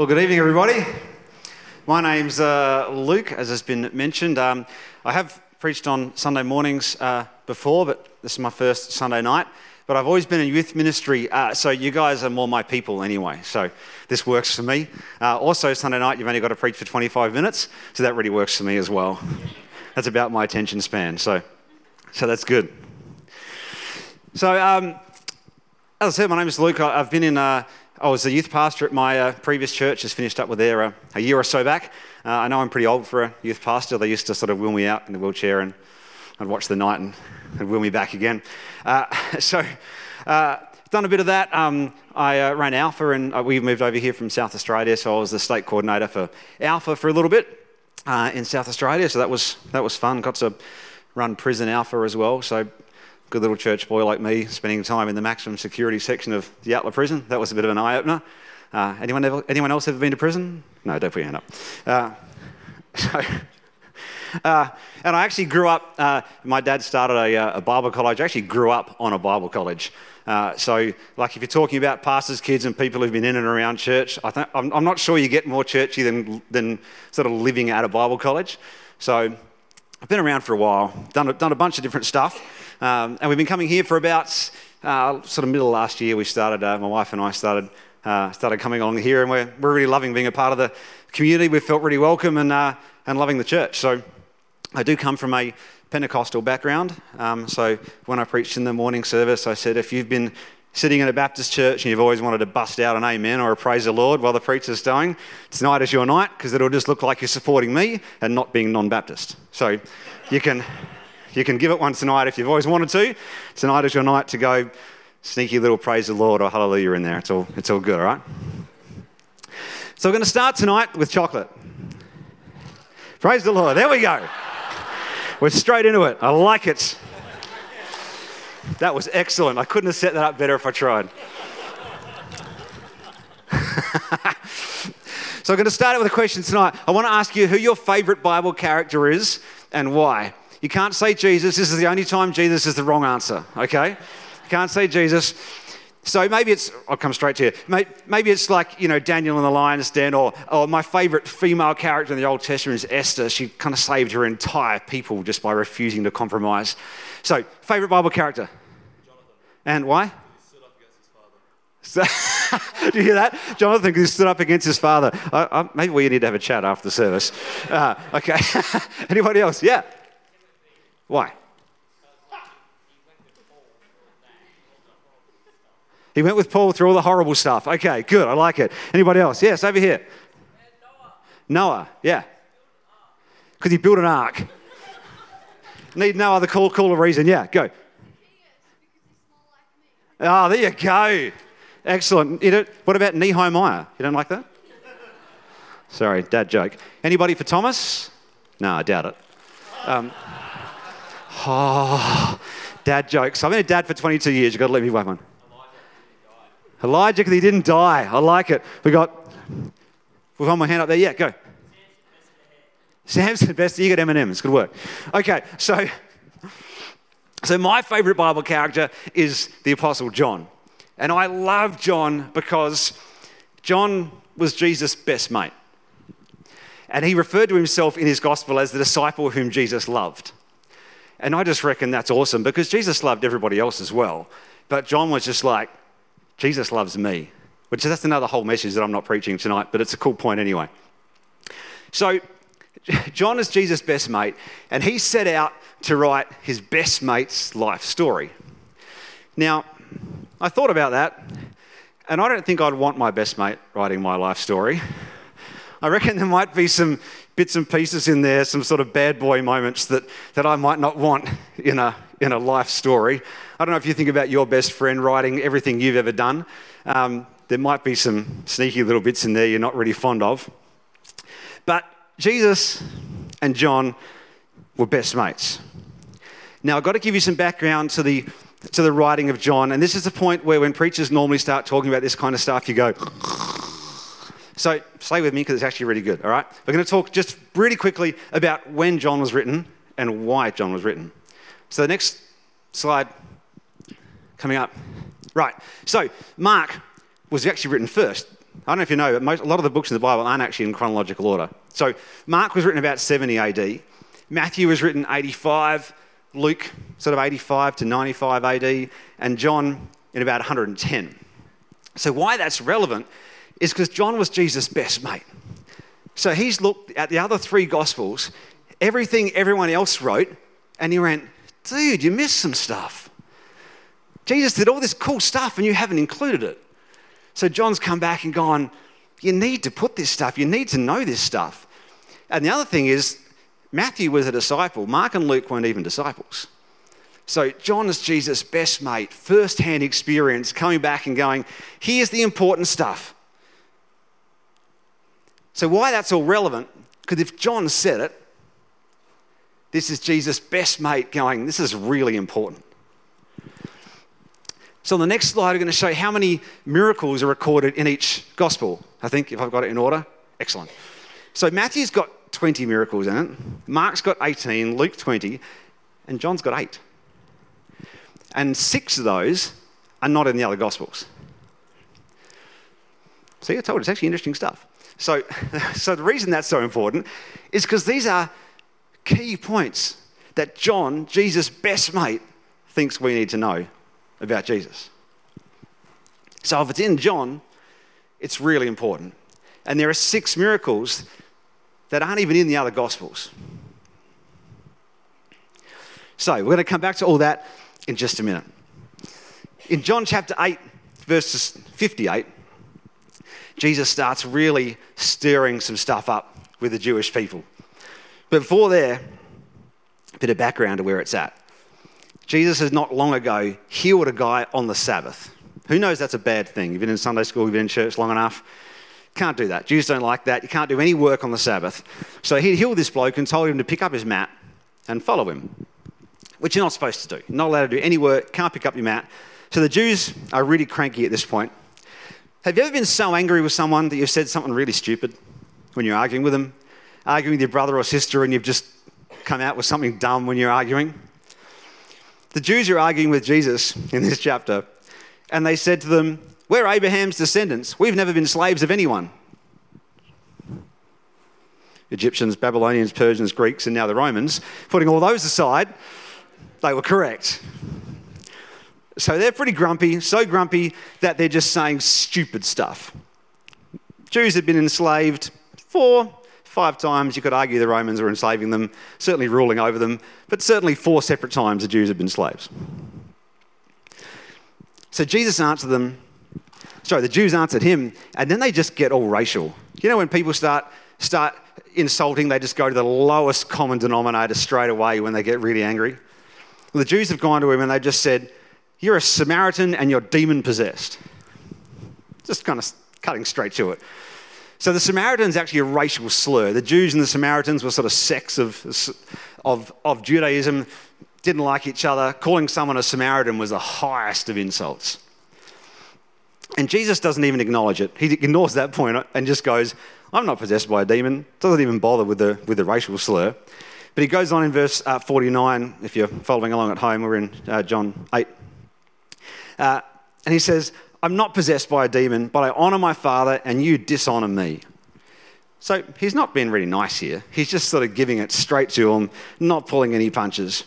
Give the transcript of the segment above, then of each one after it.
Well, good evening, everybody. My name's uh, Luke, as has been mentioned. Um, I have preached on Sunday mornings uh, before, but this is my first Sunday night. But I've always been in youth ministry, uh, so you guys are more my people anyway. So this works for me. Uh, also, Sunday night, you've only got to preach for 25 minutes, so that really works for me as well. That's about my attention span, so, so that's good. So, um, as I said, my name is Luke. I've been in uh, I was a youth pastor at my uh, previous church, just finished up with there uh, a year or so back. Uh, I know I'm pretty old for a youth pastor. They used to sort of wheel me out in the wheelchair and I'd watch the night and, and wheel me back again. Uh, so, uh, done a bit of that. Um, I uh, ran Alpha and we moved over here from South Australia, so I was the state coordinator for Alpha for a little bit in South Australia. So that was, that was fun. Got to run Prison Alpha as well. So good little church boy like me spending time in the maximum security section of the Yatala prison. That was a bit of an eye opener. Uh, anyone, ever, anyone else ever been to prison? No, don't put your hand up. Uh, so, uh, and I actually grew up, uh, my dad started a, uh, a, Bible college. I actually grew up on a Bible college. Uh, so, like, if you're talking about pastors' kids and people who've been in and around church, I think, I'm, I'm not sure you get more churchy than, than sort of living at a Bible college. So, I've been around for a while, done a, done a bunch of different stuff. Um, and we've been coming here for about uh, sort of middle of last year. We started, uh, my wife and I started, uh, started coming along here, and we're, we're really loving being a part of the community. We've felt really welcome and, uh, and loving the church. So I do come from a Pentecostal background. Um, so when I preached in the morning service, I said, if you've been sitting in a Baptist church and you've always wanted to bust out an amen or a praise the Lord while the preacher's going, tonight is your night because it'll just look like you're supporting me and not being non Baptist. So you can. You can give it one tonight if you've always wanted to. Tonight is your night to go sneaky little praise the Lord or hallelujah in there. It's all, it's all good, all right? So we're going to start tonight with chocolate. Praise the Lord. There we go. We're straight into it. I like it. That was excellent. I couldn't have set that up better if I tried. so I'm going to start out with a question tonight. I want to ask you who your favorite Bible character is and why. You can't say Jesus. This is the only time Jesus is the wrong answer, okay? You can't say Jesus. So maybe it's, I'll come straight to you. Maybe it's like, you know, Daniel in the lion's den, or, or my favorite female character in the Old Testament is Esther. She kind of saved her entire people just by refusing to compromise. So, favorite Bible character? Jonathan. And why? So, do you hear that? Jonathan he stood up against his father. Uh, uh, maybe we need to have a chat after the service. Uh, okay. Anybody else? Yeah. Why? He went with Paul through all the horrible stuff. Okay, good. I like it. Anybody else? Yes, over here. Noah. Noah, yeah. Because he built an ark. Need no other cool, cooler reason. Yeah, go. Oh, there you go. Excellent. You what about Nehemiah? You don't like that? Sorry, dad joke. Anybody for Thomas? No, I doubt it. Um, Oh, dad jokes. I've been a dad for 22 years. You've got to let me whack one. Elijah, because he didn't die. I like it. We got, we've got my hand up there. Yeah, go. Samson, best. You got M&M's. Good work. Okay, so, so my favorite Bible character is the Apostle John. And I love John because John was Jesus' best mate. And he referred to himself in his gospel as the disciple whom Jesus loved. And I just reckon that's awesome because Jesus loved everybody else as well. But John was just like, Jesus loves me, which is that's another whole message that I'm not preaching tonight, but it's a cool point anyway. So, John is Jesus' best mate, and he set out to write his best mate's life story. Now, I thought about that, and I don't think I'd want my best mate writing my life story. I reckon there might be some bits and pieces in there, some sort of bad boy moments that, that I might not want in a, in a life story. I don't know if you think about your best friend writing everything you've ever done. Um, there might be some sneaky little bits in there you're not really fond of. But Jesus and John were best mates. Now, I've got to give you some background to the, to the writing of John, and this is the point where when preachers normally start talking about this kind of stuff, you go, so stay with me because it's actually really good, all right? We're going to talk just really quickly about when John was written and why John was written. So the next slide coming up. Right, so Mark was actually written first. I don't know if you know, but most, a lot of the books in the Bible aren't actually in chronological order. So Mark was written about 70 AD, Matthew was written 85, Luke sort of 85 to 95 AD, and John in about 110. So why that's relevant is because John was Jesus' best mate. So he's looked at the other three Gospels, everything everyone else wrote, and he went, dude, you missed some stuff. Jesus did all this cool stuff and you haven't included it. So John's come back and gone, You need to put this stuff, you need to know this stuff. And the other thing is, Matthew was a disciple, Mark and Luke weren't even disciples. So John is Jesus' best mate, first hand experience, coming back and going, Here's the important stuff. So, why that's all relevant? Because if John said it, this is Jesus' best mate going, This is really important. So, on the next slide, I'm going to show you how many miracles are recorded in each gospel. I think, if I've got it in order. Excellent. So, Matthew's got 20 miracles in it, Mark's got 18, Luke 20, and John's got 8. And six of those are not in the other gospels. See, I told you, it's actually interesting stuff. So, so the reason that's so important is because these are key points that John, Jesus' best mate, thinks we need to know about Jesus. So if it's in John, it's really important. And there are six miracles that aren't even in the other Gospels. So we're going to come back to all that in just a minute. In John chapter 8, verses 58, Jesus starts really stirring some stuff up with the Jewish people. But before there, a bit of background to where it's at. Jesus has not long ago healed a guy on the Sabbath. Who knows that's a bad thing? You've been in Sunday school, you've been in church long enough. Can't do that. Jews don't like that. You can't do any work on the Sabbath. So he healed this bloke and told him to pick up his mat and follow him, which you're not supposed to do. You're not allowed to do any work, can't pick up your mat. So the Jews are really cranky at this point. Have you ever been so angry with someone that you've said something really stupid when you're arguing with them? Arguing with your brother or sister and you've just come out with something dumb when you're arguing? The Jews are arguing with Jesus in this chapter, and they said to them, We're Abraham's descendants. We've never been slaves of anyone. Egyptians, Babylonians, Persians, Greeks, and now the Romans, putting all those aside, they were correct. So they're pretty grumpy, so grumpy that they're just saying stupid stuff. Jews had been enslaved for Five times you could argue the Romans were enslaving them, certainly ruling over them, but certainly four separate times the Jews had been slaves. So Jesus answered them, sorry, the Jews answered him, and then they just get all racial. You know, when people start, start insulting, they just go to the lowest common denominator straight away when they get really angry. Well, the Jews have gone to him and they've just said, You're a Samaritan and you're demon possessed. Just kind of cutting straight to it. So the Samaritans actually a racial slur. The Jews and the Samaritans were sort of sects of, of, of Judaism, didn't like each other. Calling someone a Samaritan was the highest of insults. And Jesus doesn't even acknowledge it. He ignores that point and just goes, I'm not possessed by a demon. Doesn't even bother with the, with the racial slur. But he goes on in verse uh, 49, if you're following along at home, we're in uh, John 8. Uh, and he says, I'm not possessed by a demon, but I honor my Father, and you dishonor me. So he's not being really nice here. He's just sort of giving it straight to him, not pulling any punches.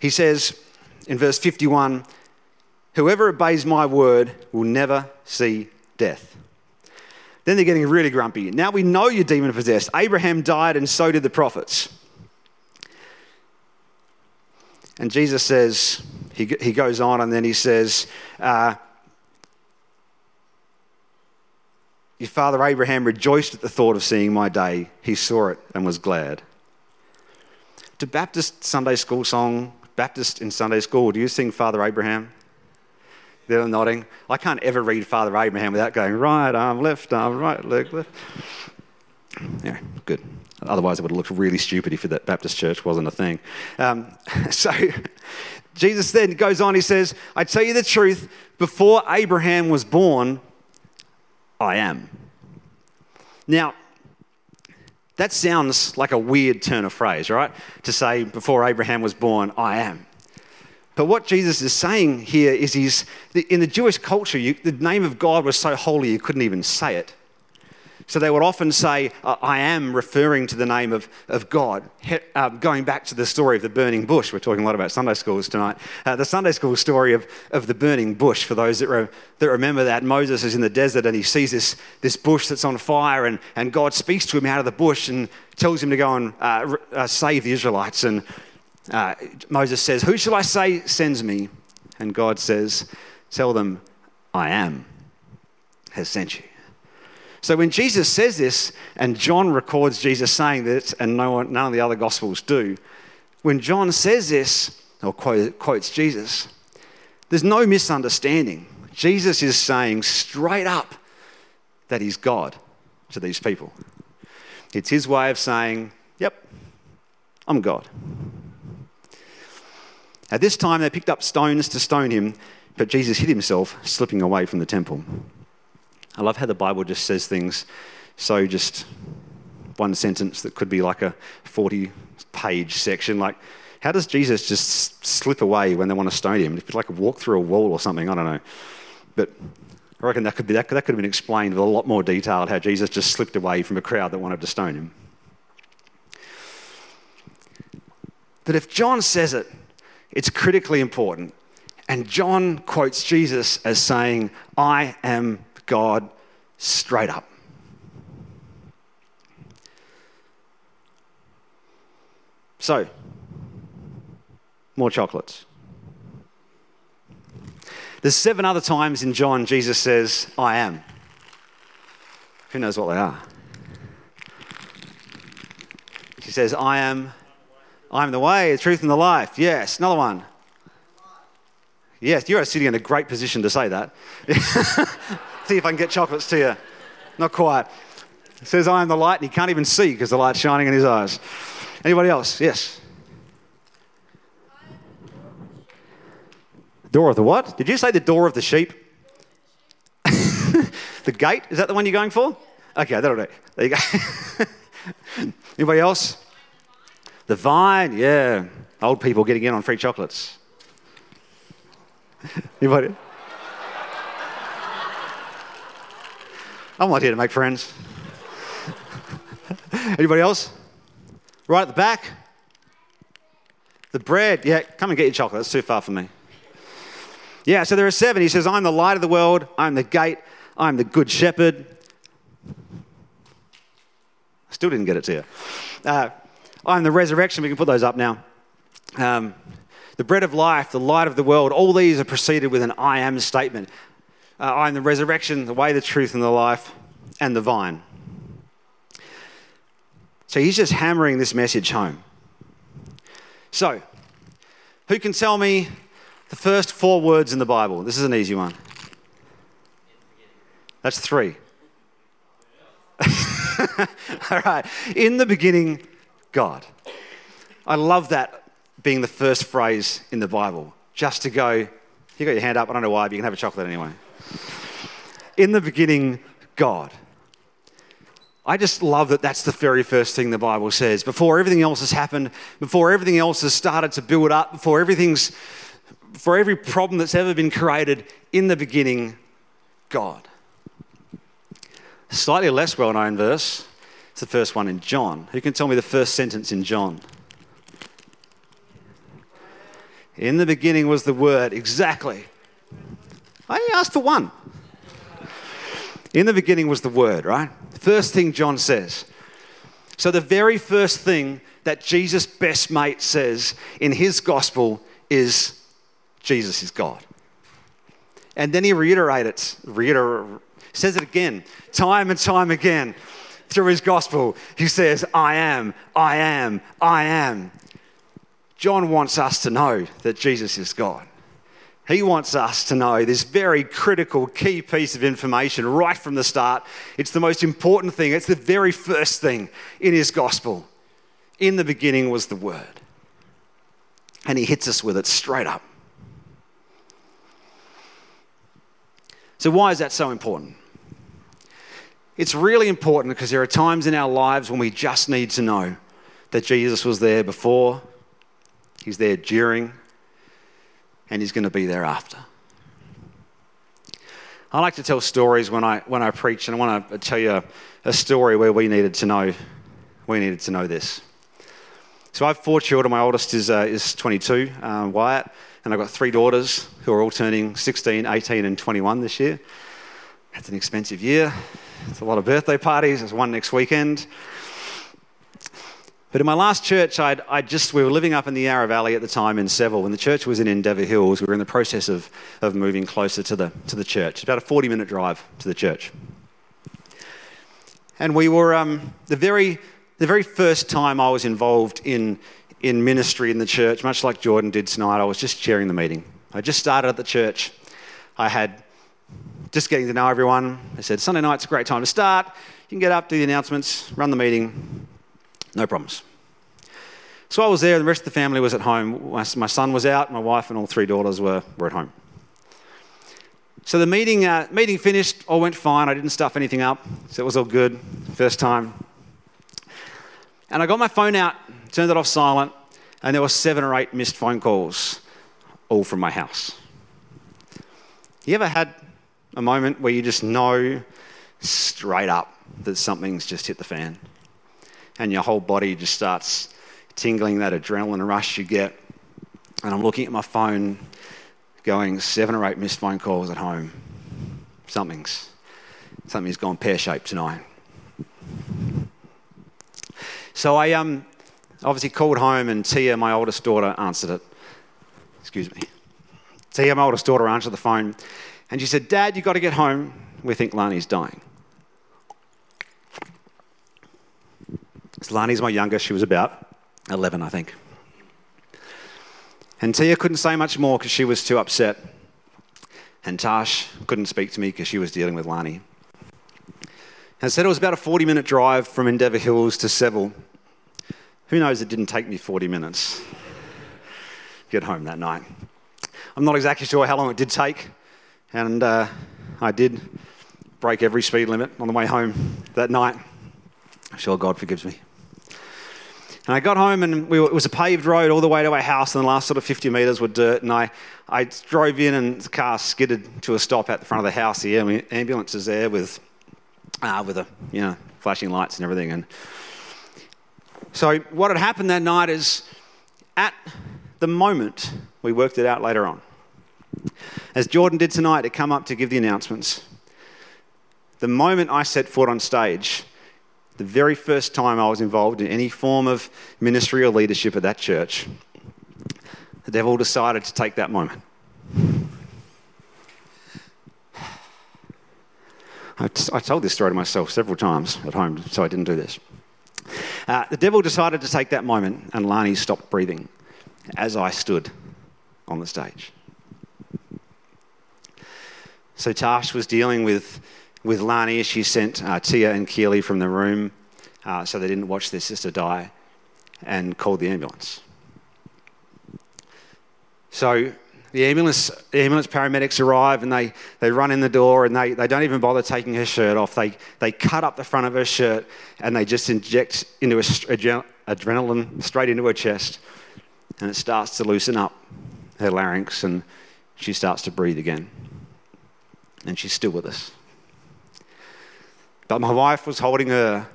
He says in verse 51 Whoever obeys my word will never see death. Then they're getting really grumpy. Now we know you're demon possessed. Abraham died, and so did the prophets. And Jesus says, he, he goes on, and then he says, uh, Your father Abraham rejoiced at the thought of seeing my day. He saw it and was glad. To Baptist Sunday school song, Baptist in Sunday school, do you sing Father Abraham? They're nodding. I can't ever read Father Abraham without going right arm, left arm, right leg, left. Yeah, good. Otherwise, it would have looked really stupid if that Baptist church wasn't a thing. Um, so, Jesus then goes on, he says, I tell you the truth, before Abraham was born, I am. Now, that sounds like a weird turn of phrase, right? To say, before Abraham was born, I am. But what Jesus is saying here is he's, in the Jewish culture, you, the name of God was so holy you couldn't even say it. So they would often say, I am referring to the name of, of God. He, uh, going back to the story of the burning bush, we're talking a lot about Sunday schools tonight. Uh, the Sunday school story of, of the burning bush, for those that, re, that remember that, Moses is in the desert and he sees this, this bush that's on fire, and, and God speaks to him out of the bush and tells him to go and uh, uh save the Israelites. And uh, Moses says, Who shall I say sends me? And God says, Tell them, I am has sent you. So when Jesus says this, and John records Jesus saying this, and no one, none of the other Gospels do, when John says this, or quotes Jesus, there's no misunderstanding. Jesus is saying straight up that he's God to these people. It's his way of saying, Yep, I'm God. At this time, they picked up stones to stone him, but Jesus hid himself, slipping away from the temple. I love how the Bible just says things so just one sentence that could be like a 40 page section. Like, how does Jesus just slip away when they want to stone him? If it's like walk through a wall or something. I don't know. But I reckon that could, be, that, that could have been explained with a lot more detail how Jesus just slipped away from a crowd that wanted to stone him. But if John says it, it's critically important. And John quotes Jesus as saying, I am God straight up. So, more chocolates. There's seven other times in John Jesus says, I am. Who knows what they are? He says, I am, I am the way, the truth, and the life. Yes, another one. Yes, you're sitting in a great position to say that. See if I can get chocolates to you. Not quite. It says, I am the light, and he can't even see because the light's shining in his eyes. Anybody else? Yes. Door of the what? Did you say the door of the sheep? the gate? Is that the one you're going for? Okay, that'll do. There you go. Anybody else? The vine, yeah. Old people getting in on free chocolates. Anybody? I'm not here to make friends. Anybody else? Right at the back? The bread. Yeah, come and get your chocolate. That's too far for me. Yeah, so there are seven. He says, I'm the light of the world. I'm the gate. I'm the good shepherd. I Still didn't get it to you. Uh, I'm the resurrection. We can put those up now. Um, the bread of life, the light of the world. All these are preceded with an I am statement. Uh, I am the resurrection, the way, the truth, and the life, and the vine. So he's just hammering this message home. So, who can tell me the first four words in the Bible? This is an easy one. That's three. All right. In the beginning, God. I love that being the first phrase in the Bible. Just to go, you got your hand up, I don't know why, but you can have a chocolate anyway. In the beginning, God. I just love that that's the very first thing the Bible says. Before everything else has happened, before everything else has started to build up, before everything's, for every problem that's ever been created, in the beginning, God. Slightly less well known verse, it's the first one in John. Who can tell me the first sentence in John? In the beginning was the Word. Exactly. I only asked for one. In the beginning was the Word, right? First thing John says. So, the very first thing that Jesus' best mate says in his gospel is Jesus is God. And then he reiterates, reiter, says it again, time and time again through his gospel. He says, I am, I am, I am. John wants us to know that Jesus is God. He wants us to know this very critical, key piece of information right from the start. It's the most important thing, it's the very first thing in his gospel. In the beginning was the Word. And he hits us with it straight up. So, why is that so important? It's really important because there are times in our lives when we just need to know that Jesus was there before, He's there during, and He's going to be there after. I like to tell stories when I, when I preach, and I want to tell you a, a story where we needed to know, we needed to know this. So I have four children. My oldest is, uh, is 22, uh, Wyatt, and I've got three daughters who are all turning 16, 18, and 21 this year. That's an expensive year. It's a lot of birthday parties. There's one next weekend. But in my last church, I'd, i just, we were living up in the Yarra Valley at the time in Seville. When the church was in Endeavour Hills, we were in the process of, of moving closer to the, to the church. About a 40 minute drive to the church. And we were, um, the, very, the very first time I was involved in, in ministry in the church, much like Jordan did tonight, I was just chairing the meeting. I just started at the church. I had just getting to know everyone. I said, Sunday night's a great time to start. You can get up, do the announcements, run the meeting, no problems. So I was there, and the rest of the family was at home. My, son was out, my wife and all three daughters were, were at home. So the meeting, uh, meeting finished, all went fine. I didn't stuff anything up, so it was all good. First time. And I got my phone out, turned it off silent, and there were seven or eight missed phone calls, all from my house. You ever had a moment where you just know straight up that something's just hit the fan? and your whole body just starts tingling that adrenaline rush you get. And I'm looking at my phone, going seven or eight missed phone calls at home. Something's something's gone pear shaped tonight. So I um, obviously called home, and Tia, my oldest daughter, answered it. Excuse me. Tia, my oldest daughter, answered the phone, and she said, "Dad, you got to get home. We think Lani's dying." So Lani's my youngest. She was about 11, I think. And Tia couldn't say much more because she was too upset. And Tash couldn't speak to me because she was dealing with Lani. I said it was about a 40 minute drive from Endeavour Hills to Seville. Who knows, it didn't take me 40 minutes to get home that night. I'm not exactly sure how long it did take, and uh, I did break every speed limit on the way home that night. I'm sure God forgives me. And I got home and we, it was a paved road all the way to our house, and the last sort of 50 metres were dirt. And I, I drove in, and the car skidded to a stop at the front of the house. The ambulance is there with, uh, with a, you know, flashing lights and everything. And so what had happened that night is, at the moment, we worked it out later on. As Jordan did tonight to come up to give the announcements, the moment I set foot on stage, the very first time I was involved in any form of ministry or leadership at that church, the devil decided to take that moment. I, t- I told this story to myself several times at home, so I didn't do this. Uh, the devil decided to take that moment, and Lani stopped breathing as I stood on the stage. So Tash was dealing with with Lani, she sent uh, Tia and Keely from the room uh, so they didn't watch their sister die and called the ambulance. So the ambulance, the ambulance paramedics arrive and they, they run in the door and they, they don't even bother taking her shirt off. They, they cut up the front of her shirt and they just inject into a, adrenaline straight into her chest and it starts to loosen up her larynx and she starts to breathe again. And she's still with us. But my wife was holding her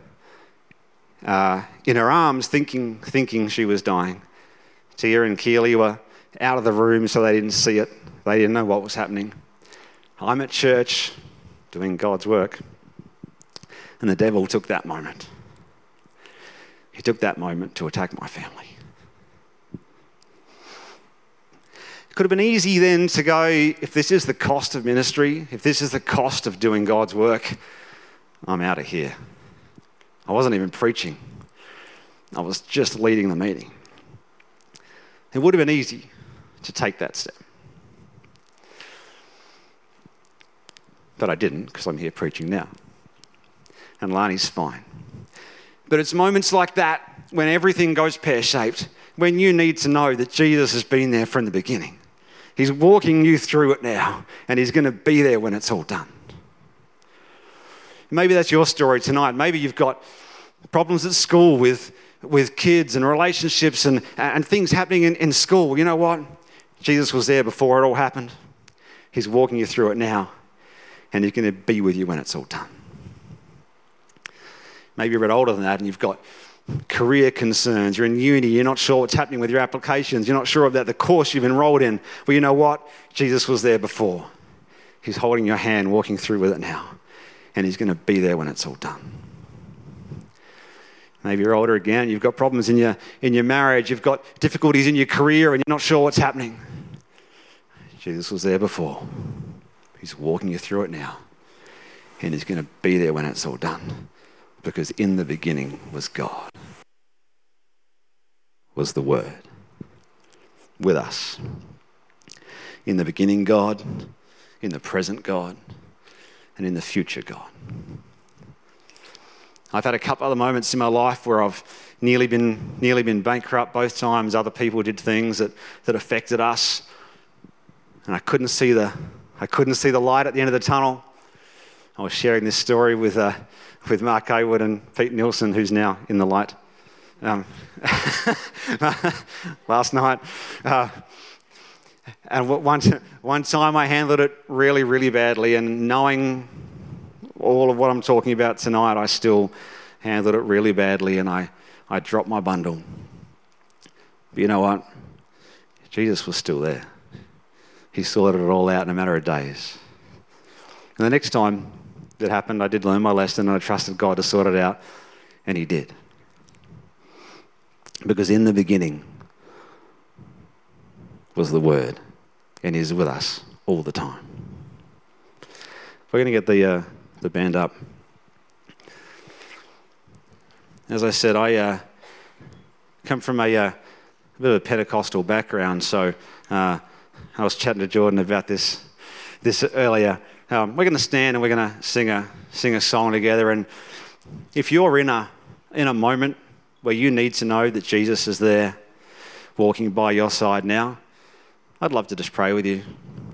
uh, in her arms, thinking, thinking she was dying. Tia and Keely were out of the room, so they didn't see it. They didn't know what was happening. I'm at church doing God's work, and the devil took that moment. He took that moment to attack my family. It could have been easy then to go, if this is the cost of ministry, if this is the cost of doing God's work, I'm out of here. I wasn't even preaching, I was just leading the meeting. It would have been easy to take that step. But I didn't because I'm here preaching now. And Lani's fine. But it's moments like that when everything goes pear shaped, when you need to know that Jesus has been there from the beginning. He's walking you through it now, and He's going to be there when it's all done. Maybe that's your story tonight. Maybe you've got problems at school with, with kids and relationships and, and things happening in, in school. You know what? Jesus was there before it all happened. He's walking you through it now, and He's going to be with you when it's all done. Maybe you're a bit older than that and you've got career concerns, you're in uni, you're not sure what's happening with your applications, you're not sure about the course you've enrolled in. Well, you know what? Jesus was there before. He's holding your hand, walking through with it now, and He's going to be there when it's all done. Maybe you're older again, you've got problems in your, in your marriage, you've got difficulties in your career, and you're not sure what's happening. Jesus was there before. He's walking you through it now, and He's going to be there when it's all done because in the beginning was God, was the Word with us. In the beginning, God, in the present, God, and in the future, God. I've had a couple other moments in my life where I've nearly been, nearly been bankrupt both times. Other people did things that, that affected us. And I couldn't see the I couldn't see the light at the end of the tunnel. I was sharing this story with uh, with Mark Haywood and Pete Nielsen, who's now in the light. Um, last night. Uh, and one, one time I handled it really, really badly, and knowing all of what I'm talking about tonight, I still handled it really badly, and I, I dropped my bundle. But you know what? Jesus was still there. He sorted it all out in a matter of days. And the next time that happened. I did learn my lesson and I trusted God to sort it out, and He did. Because in the beginning was the Word, and is with us all the time. We're going to get the, uh, the band up. As I said, I uh, come from a, uh, a, bit of a Pentecostal background, so uh, I was chatting to Jordan about this, this earlier. Um, we're going to stand and we're going to sing a, sing a song together. And if you're in a, in a moment where you need to know that Jesus is there walking by your side now, I'd love to just pray with you.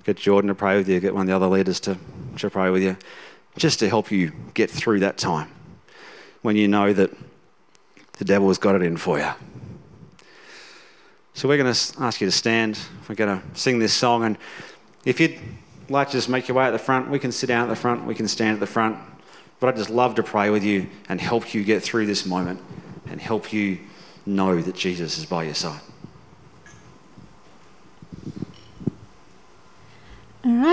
Get Jordan to pray with you, get one of the other leaders to, to pray with you, just to help you get through that time when you know that the devil has got it in for you. So we're going to ask you to stand. We're going to sing this song. And if you'd like to just make your way at the front, we can sit down at the front, we can stand at the front. But I'd just love to pray with you and help you get through this moment and help you know that Jesus is by your side. All right.